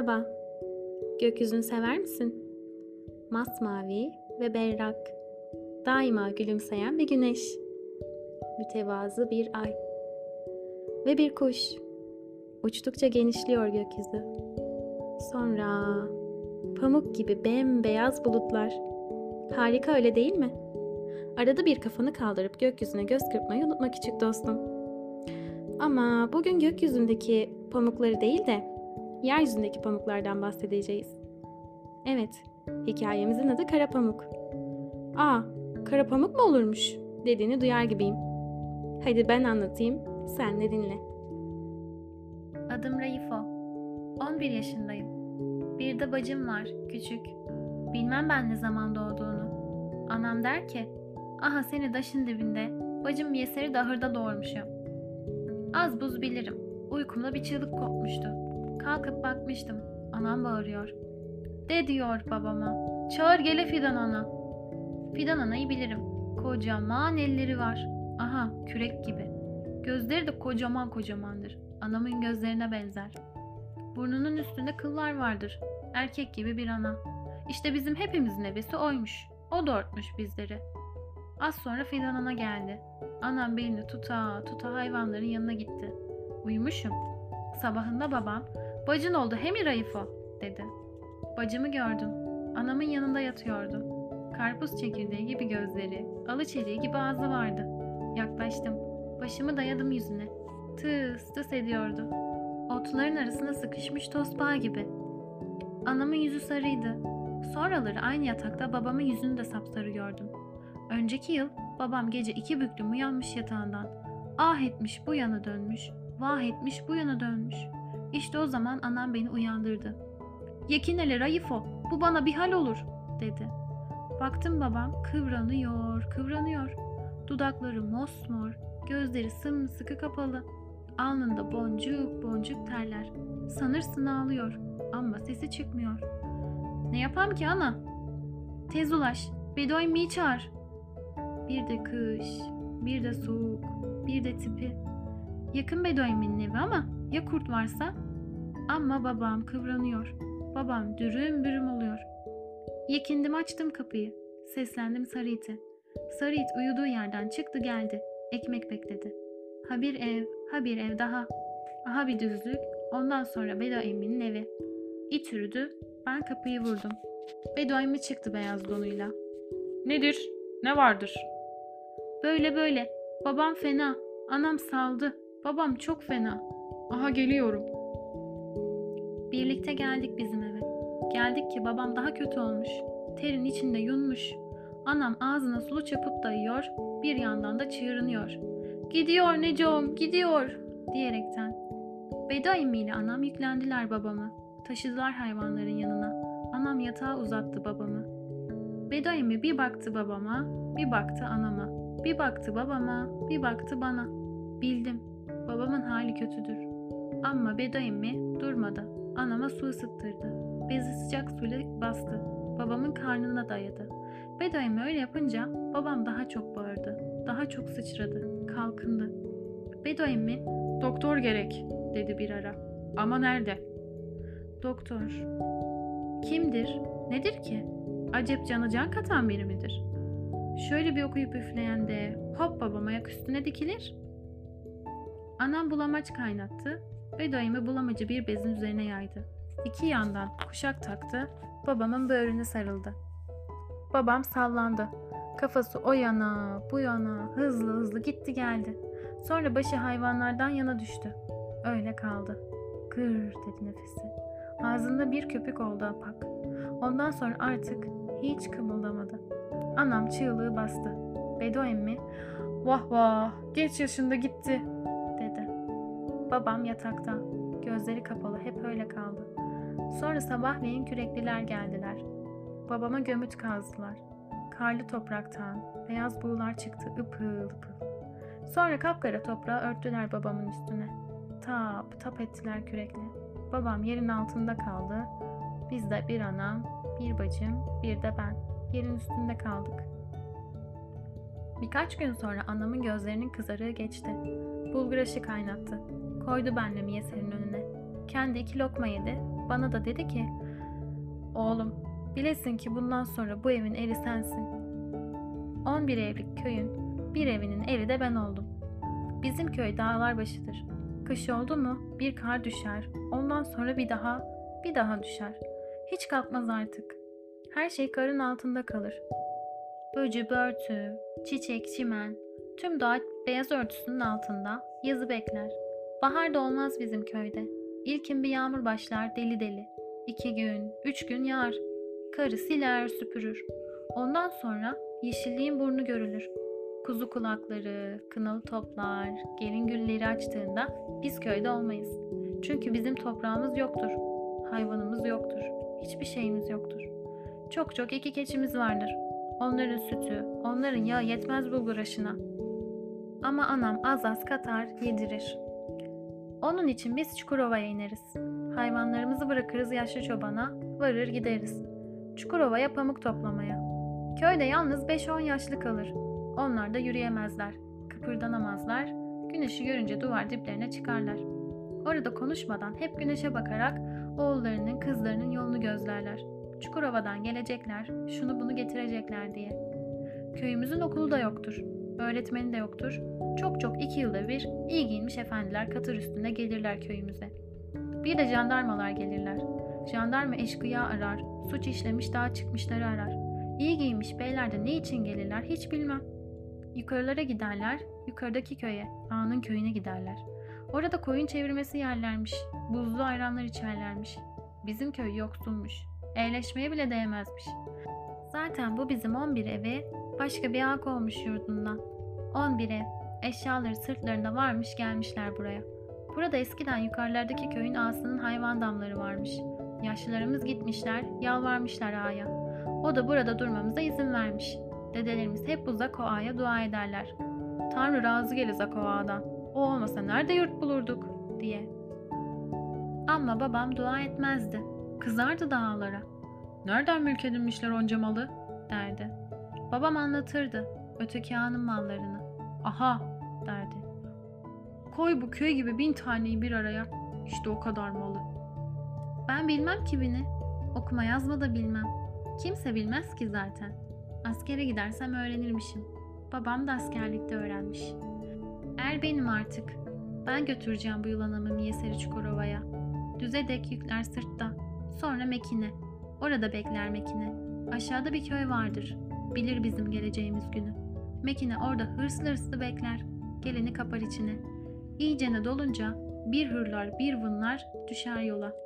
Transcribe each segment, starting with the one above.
Merhaba. Gökyüzünü sever misin? Masmavi ve berrak. Daima gülümseyen bir güneş. Mütevazı bir ay. Ve bir kuş. Uçtukça genişliyor gökyüzü. Sonra pamuk gibi bembeyaz bulutlar. Harika öyle değil mi? Arada bir kafanı kaldırıp gökyüzüne göz kırpmayı unutma küçük dostum. Ama bugün gökyüzündeki pamukları değil de yeryüzündeki pamuklardan bahsedeceğiz. Evet, hikayemizin adı Kara Pamuk. Aa, kara pamuk mu olurmuş dediğini duyar gibiyim. Hadi ben anlatayım, sen de dinle. Adım Raifo. 11 yaşındayım. Bir de bacım var, küçük. Bilmem ben ne zaman doğduğunu. Anam der ki, aha seni daşın dibinde, bacım Yeser'i dahırda doğurmuşum. Az buz bilirim. Uykumda bir çığlık kopmuştu. Kalkıp bakmıştım. Anam bağırıyor. De diyor babama. Çağır gele Fidan ana. Fidan anayı bilirim. Kocaman elleri var. Aha kürek gibi. Gözleri de kocaman kocamandır. Anamın gözlerine benzer. Burnunun üstünde kıllar vardır. Erkek gibi bir ana. İşte bizim hepimizin ebesi oymuş. O doğurtmuş bizleri. Az sonra Fidan ana geldi. Anam belini tuta tuta hayvanların yanına gitti. Uyumuşum. Sabahında babam, bacın oldu hemi Raifo dedi. Bacımı gördüm. Anamın yanında yatıyordu. Karpuz çekirdeği gibi gözleri, alı çeliği gibi ağzı vardı. Yaklaştım. Başımı dayadım yüzüne. Tıs tıs ediyordu. Otların arasına sıkışmış tosbağa gibi. Anamın yüzü sarıydı. Sonraları aynı yatakta babamın yüzünü de sapsarı gördüm. Önceki yıl babam gece iki büklüm uyanmış yatağından. Ah etmiş bu yana dönmüş, vah etmiş bu yana dönmüş. İşte o zaman anam beni uyandırdı. Yekinele Raifo, bu bana bir hal olur, dedi. Baktım babam kıvranıyor, kıvranıyor. Dudakları mosmor, gözleri sımsıkı kapalı. Alnında boncuk boncuk terler. Sanırsın ağlıyor ama sesi çıkmıyor. Ne yapam ki ana? Tez ulaş, Bedoin mi çağır. Bir de kış, bir de soğuk, bir de tipi. Yakın Bedoin'in evi ama ya kurt varsa? Ama babam kıvranıyor. Babam dürüm bürüm oluyor. Yekindim açtım kapıyı. Seslendim Sarıit'e. Sarıit uyuduğu yerden çıktı geldi. Ekmek bekledi. Ha bir ev, ha bir ev daha. Aha bir düzlük, ondan sonra Bedo emminin evi. İt yürüdü, ben kapıyı vurdum. Bedo emmi çıktı beyaz donuyla. Nedir? Ne vardır? Böyle böyle, babam fena, anam saldı, babam çok fena. Aha geliyorum. Birlikte geldik bizim eve. Geldik ki babam daha kötü olmuş. Terin içinde yunmuş. Anam ağzına sulu çapıp dayıyor, bir yandan da çığırınıyor. Gidiyor Necom, gidiyor diyerekten. Beda emmiyle anam yüklendiler babamı. Taşıdılar hayvanların yanına. Anam yatağa uzattı babamı. Emmi bir baktı babama, bir baktı anama. Bir baktı babama, bir baktı bana. Bildim, babamın hali kötüdür. Ama Beda emmi durmadı. Anama su ısıttırdı. Bezi sıcak suyla bastı. Babamın karnına dayadı. Beda emmi öyle yapınca babam daha çok bağırdı. Daha çok sıçradı. Kalkındı. Bedo emmi Doktor gerek, dedi bir ara. Ama nerede? doktor. Kimdir? Nedir ki? Acep canı can katan biri midir? Şöyle bir okuyup üfleyen de hop babam ayak üstüne dikilir. Anam bulamaç kaynattı dayımı bulamacı bir bezin üzerine yaydı. İki yandan kuşak taktı, babamın böğrüne sarıldı. Babam sallandı. Kafası o yana, bu yana, hızlı hızlı gitti geldi. Sonra başı hayvanlardan yana düştü. Öyle kaldı. Gır dedi nefesi. Ağzında bir köpük oldu apak. Ondan sonra artık hiç kımıldamadı. Anam çığlığı bastı. Bedo emmi, Vah vah, geç yaşında gitti. Babam yatakta. Gözleri kapalı hep öyle kaldı. Sonra sabahleyin kürekliler geldiler. Babama gömüt kazdılar. Karlı topraktan beyaz buğular çıktı ıpıl ıpıl. Sonra kapkara toprağı örttüler babamın üstüne. Tap tap ettiler kürekle. Babam yerin altında kaldı. Biz de bir anam, bir bacım, bir de ben. Yerin üstünde kaldık. Birkaç gün sonra anamın gözlerinin kızarığı geçti. Bulgur aşı kaynattı. Koydu benle Miyeser'in önüne. Kendi iki lokma yedi. bana da dedi ki Oğlum bilesin ki bundan sonra bu evin eri sensin. 11 evlik köyün bir evinin eri de ben oldum. Bizim köy dağlar başıdır. Kış oldu mu bir kar düşer. Ondan sonra bir daha, bir daha düşer. Hiç kalkmaz artık. Her şey karın altında kalır. Böcü, börtü, çiçek, çimen, tüm doğa beyaz örtüsünün altında yazı bekler. Bahar da olmaz bizim köyde. İlkin bir yağmur başlar deli deli. İki gün, üç gün yağar. Karı siler, süpürür. Ondan sonra yeşilliğin burnu görülür. Kuzu kulakları, kınalı toplar, gelin gülleri açtığında biz köyde olmayız. Çünkü bizim toprağımız yoktur. Hayvanımız yoktur. Hiçbir şeyimiz yoktur. Çok çok iki keçimiz vardır. Onların sütü, onların yağı yetmez bulgur aşına. Ama anam az az katar, yedirir. Onun için biz Çukurova'ya ineriz. Hayvanlarımızı bırakırız yaşlı çobana, varır gideriz. Çukurova'ya pamuk toplamaya. Köyde yalnız 5-10 yaşlı kalır. Onlar da yürüyemezler, kıpırdanamazlar, güneşi görünce duvar diplerine çıkarlar. Orada konuşmadan hep güneşe bakarak oğullarının, kızlarının yolunu gözlerler. Çukurova'dan gelecekler, şunu bunu getirecekler diye. Köyümüzün okulu da yoktur, öğretmeni de yoktur. Çok çok iki yılda bir iyi giyinmiş efendiler katır üstünde gelirler köyümüze. Bir de jandarmalar gelirler. Jandarma eşkıya arar, suç işlemiş dağa çıkmışları arar. İyi giyinmiş beyler de ne için gelirler hiç bilmem. Yukarılara giderler, yukarıdaki köye, ağanın köyüne giderler. Orada koyun çevirmesi yerlermiş, buzlu ayranlar içerlermiş. Bizim köy yoksulmuş, eğleşmeye bile değmezmiş. Zaten bu bizim 11 evi başka bir ağa kovmuş yurdundan. 11 ev, eşyaları sırtlarında varmış gelmişler buraya. Burada eskiden yukarılardaki köyün ağasının hayvan damları varmış. Yaşlılarımız gitmişler, yalvarmışlar ağaya. O da burada durmamıza izin vermiş. Dedelerimiz hep bu Zako ağaya dua ederler. Tanrı razı gele Zako ağadan. O olmasa nerede yurt bulurduk diye. Ama babam dua etmezdi. Kızardı da ağalara. Nereden mülk edinmişler onca malı? derdi. Babam anlatırdı öteki ağanın mallarını. Aha, derdi. koy bu köy gibi bin taneyi bir araya. İşte o kadar malı. Ben bilmem ki bini. Okuma yazma da bilmem. Kimse bilmez ki zaten. Askere gidersem öğrenirmişim. Babam da askerlikte öğrenmiş. Er benim artık. Ben götüreceğim bu yılanımı Miyeseri Çukurova'ya. Düze dek yükler sırtta. Sonra Mekine. Orada bekler Mekine. Aşağıda bir köy vardır. Bilir bizim geleceğimiz günü. Mekine orada hırslı hırslı bekler. Geleni kapar içine. İyicene dolunca bir hırlar bir vınlar düşer yola.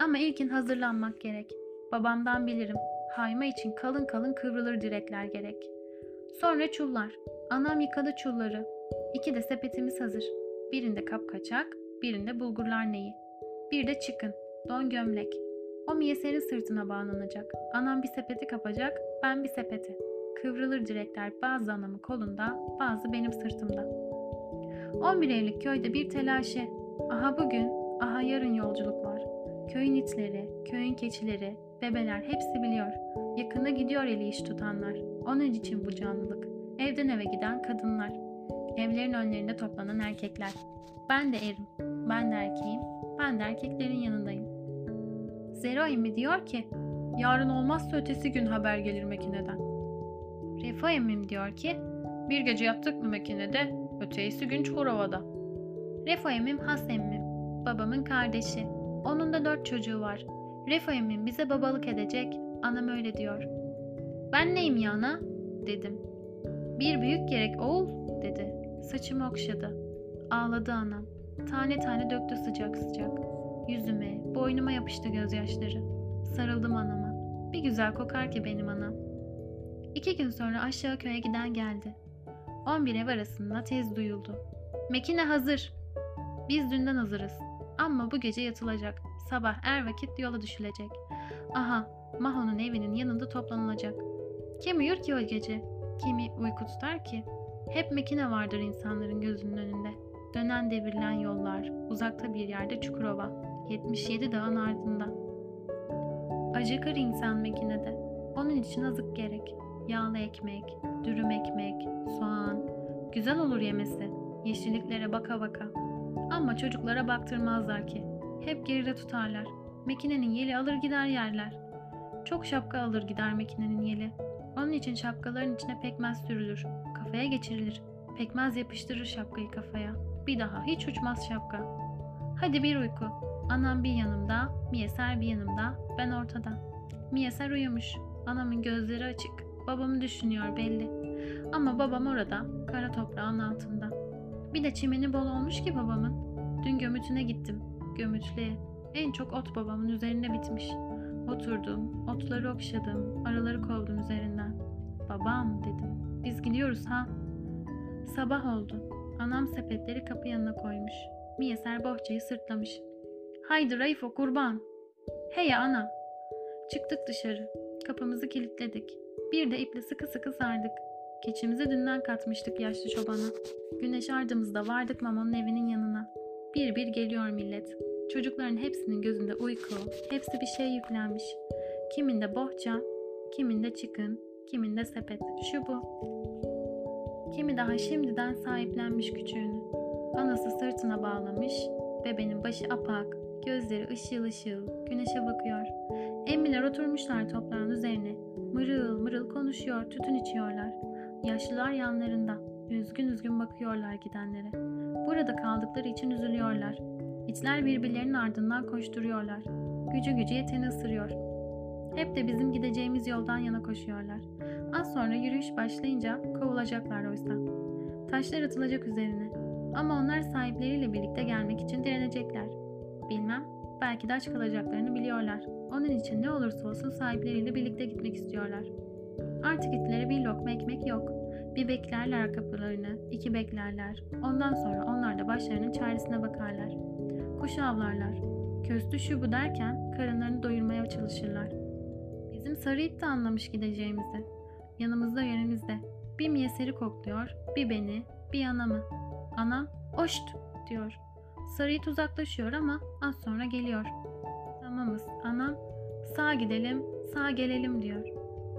Ama ilkin hazırlanmak gerek. Babamdan bilirim. Hayma için kalın kalın kıvrılır direkler gerek. Sonra çullar. Anam yıkadı çulları. İki de sepetimiz hazır. Birinde kapkaçak, birinde bulgurlar neyi. Bir de çıkın, don gömlek. O miyeserin sırtına bağlanacak. Anam bir sepeti kapacak, ben bir sepeti. Kıvrılır direkler bazı anamın kolunda, bazı benim sırtımda. 11 evlik köyde bir telaşı. Aha bugün, aha yarın yolculuk var. Köyün itleri, köyün keçileri, bebeler hepsi biliyor. Yakında gidiyor eli iş tutanlar. Onun için bu canlılık. Evden eve giden kadınlar. Evlerin önlerinde toplanan erkekler. Ben de erim, ben de erkeğim, ben de erkeklerin yanındayım. Zero emmi diyor ki, Yarın olmazsa ötesi gün haber gelir makineden. Refo emmim diyor ki, Bir gece yattık mı makinede, ötesi gün Çukurova'da. Refo emmim has emmim, babamın kardeşi. Onun da dört çocuğu var. Refo emmim bize babalık edecek, anam öyle diyor. Ben neyim ya ana? dedim. Bir büyük gerek oğul, dedi. Saçımı okşadı. Ağladı anam. Tane tane döktü sıcak sıcak. Yüzüme, boynuma yapıştı gözyaşları. Sarıldım anama. Bir güzel kokar ki benim anam. İki gün sonra aşağı köye giden geldi. 11 ev arasında tez duyuldu. Mekine hazır. Biz dünden hazırız. Ama bu gece yatılacak. Sabah er vakit yola düşülecek. Aha, Maho'nun evinin yanında toplanılacak. Kim uyur ki o gece? Kimi uyku tutar ki? Hep mekine vardır insanların gözünün önünde. Dönen devrilen yollar, uzakta bir yerde Çukurova, 77 dağın ardında. Acıkır insan mekinede. Onun için azık gerek. Yağlı ekmek, dürüm ekmek, soğan. Güzel olur yemesi. Yeşilliklere baka baka. Ama çocuklara baktırmazlar ki. Hep geride tutarlar. Makinenin yeli alır gider yerler. Çok şapka alır gider makinenin yeli. Onun için şapkaların içine pekmez sürülür. Kafaya geçirilir. Pekmez yapıştırır şapkayı kafaya. Bir daha hiç uçmaz şapka. Hadi bir uyku. Anam bir yanımda, Miyeser bir yanımda, ben ortada. Miyeser uyumuş. Anamın gözleri açık. Babamı düşünüyor belli. Ama babam orada, kara toprağın altında. Bir de çimeni bol olmuş ki babamın. Dün gömütüne gittim. Gömütlüğe. En çok ot babamın üzerine bitmiş. Oturdum, otları okşadım, arıları kovdum üzerinden. Babam dedim. Biz gidiyoruz ha. Sabah oldu. Anam sepetleri kapı yanına koymuş. Miyeser bohçayı sırtlamış. Haydi Raifo kurban. Hey ana. Çıktık dışarı. Kapımızı kilitledik. Bir de iple sıkı sıkı sardık. Keçimizi dünden katmıştık yaşlı çobana. Güneş ardımızda vardık Mamo'nun evinin yanına. Bir bir geliyor millet. Çocukların hepsinin gözünde uyku, hepsi bir şey yüklenmiş. Kiminde bohça, kiminde çıkın, kiminde sepet, şu bu. Kimi daha şimdiden sahiplenmiş küçüğünü. Anası sırtına bağlamış, bebenin başı apak, gözleri ışıl ışıl, güneşe bakıyor. Emmiler oturmuşlar toprağın üzerine, mırıl mırıl konuşuyor, tütün içiyorlar. Yaşlılar yanlarında, üzgün üzgün bakıyorlar gidenlere. Burada kaldıkları için üzülüyorlar. İtler birbirlerinin ardından koşturuyorlar. Gücü gücü yeteni ısırıyor. Hep de bizim gideceğimiz yoldan yana koşuyorlar. Az sonra yürüyüş başlayınca kovulacaklar oysa. Taşlar atılacak üzerine. Ama onlar sahipleriyle birlikte gelmek için direnecekler. Bilmem, belki de aç kalacaklarını biliyorlar. Onun için ne olursa olsun sahipleriyle birlikte gitmek istiyorlar. Artık itlere bir lokma ekmek yok. Bir beklerler kapılarını, iki beklerler. Ondan sonra onlar da başlarının çaresine bakarlar. Kuş avlarlar. Köstü şu bu derken karınlarını doyurmaya çalışırlar. Bizim sarı it de anlamış gideceğimizi. Yanımızda yerimizde. Bir miyeseri kokluyor, bir beni, bir anamı. Anam, oşt diyor. Sarı uzaklaşıyor ama az sonra geliyor. Tamamız, anam, sağ gidelim, sağ gelelim diyor.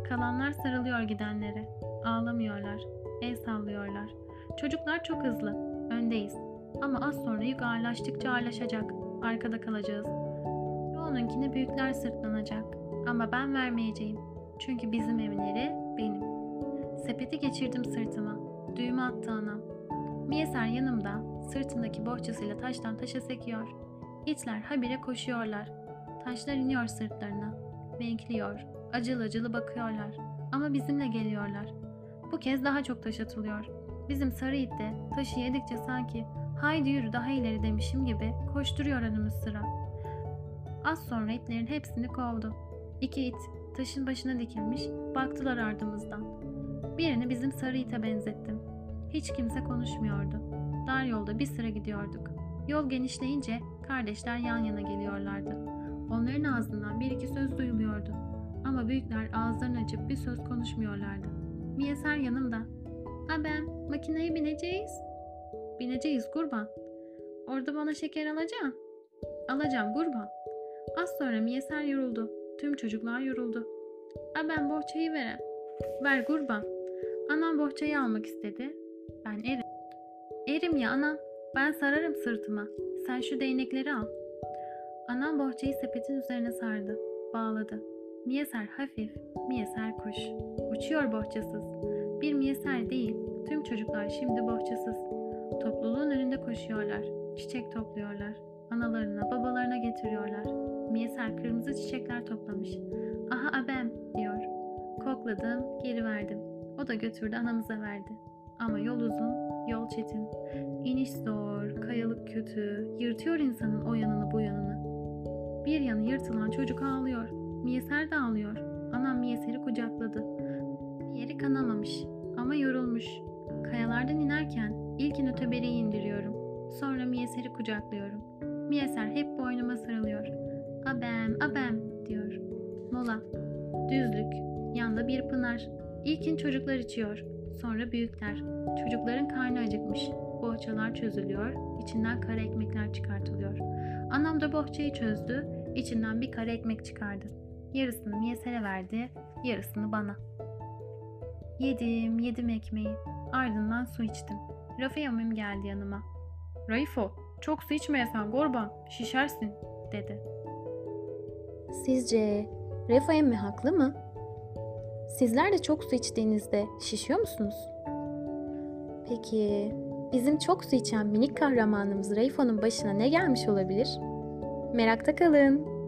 Kalanlar sarılıyor gidenlere. Ağlamıyorlar, el sallıyorlar. Çocuklar çok hızlı, öndeyiz. Ama az sonra yük ağırlaştıkça ağırlaşacak. Arkada kalacağız. Ve onunkine büyükler sırtlanacak. Ama ben vermeyeceğim. Çünkü bizim evleri benim. Sepeti geçirdim sırtıma. Düğme attı anam. Miyeser yanımda, sırtındaki bohçasıyla taştan taşa sekiyor. İtler habire koşuyorlar. Taşlar iniyor sırtlarına. Bekliyor. Acılı acılı bakıyorlar. Ama bizimle geliyorlar. Bu kez daha çok taş atılıyor. Bizim sarı it de taşı yedikçe sanki haydi yürü daha ileri demişim gibi koşturuyor önümüz sıra. Az sonra itlerin hepsini kovdu. İki it taşın başına dikilmiş baktılar ardımızdan. Birini bizim sarı ite benzettim. Hiç kimse konuşmuyordu. Dar yolda bir sıra gidiyorduk. Yol genişleyince kardeşler yan yana geliyorlardı. Onların ağzından bir iki söz duyuluyordu. Ama büyükler ağızlarını açıp bir söz konuşmuyorlardı. Miyeser yanımda. Abem, makineye bineceğiz. Bineceğiz kurban. Orada bana şeker alacaksın. Alacağım kurban. Az sonra Miyeser yoruldu. Tüm çocuklar yoruldu. Abem bohçayı veren. Ver kurban. Anam bohçayı almak istedi. Ben erim. Erim ya anam. Ben sararım sırtıma. Sen şu değnekleri al. Anam bohçayı sepetin üzerine sardı. Bağladı. Miyeser hafif, Miyeser kuş. Uçuyor bohçasız. Bir Miyeser değil, tüm çocuklar şimdi bohçasız. Topluluğun önünde koşuyorlar. Çiçek topluyorlar. Analarına, babalarına getiriyorlar. Miyeser kırmızı çiçekler toplamış. Aha abem diyor. Kokladım, geri verdim. O da götürdü anamıza verdi. Ama yol uzun, yol çetin. İniş zor, kayalık kötü, yırtıyor insanın o yanını bu yanını. Bir yanı yırtılan çocuk ağlıyor. Miyeser de ağlıyor. Anam Miyeser'i kucakladı. Yeri kanamamış ama yorulmuş. Kayalardan inerken ilkin ötebereyi indiriyorum. Sonra Miyeser'i kucaklıyorum. Miyeser hep boynuma sarılıyor. Abem, abem diyor. Mola. Düzlük. Yanda bir pınar. İlkin çocuklar içiyor. Sonra büyükler. Çocukların karnı acıkmış. Bohçalar çözülüyor. içinden kara ekmekler çıkartılıyor. Anam da bohçayı çözdü. içinden bir kara ekmek çıkardı. Yarısını Miyeser'e verdi, yarısını bana. Yedim, yedim ekmeği. Ardından su içtim. Rafi amim geldi yanıma. Raifo, çok su içmeyesen kurban, şişersin, dedi. Sizce Refo emmi haklı mı? Sizler de çok su içtiğinizde şişiyor musunuz? Peki bizim çok su içen minik kahramanımız Reyfo'nun başına ne gelmiş olabilir? Merakta kalın.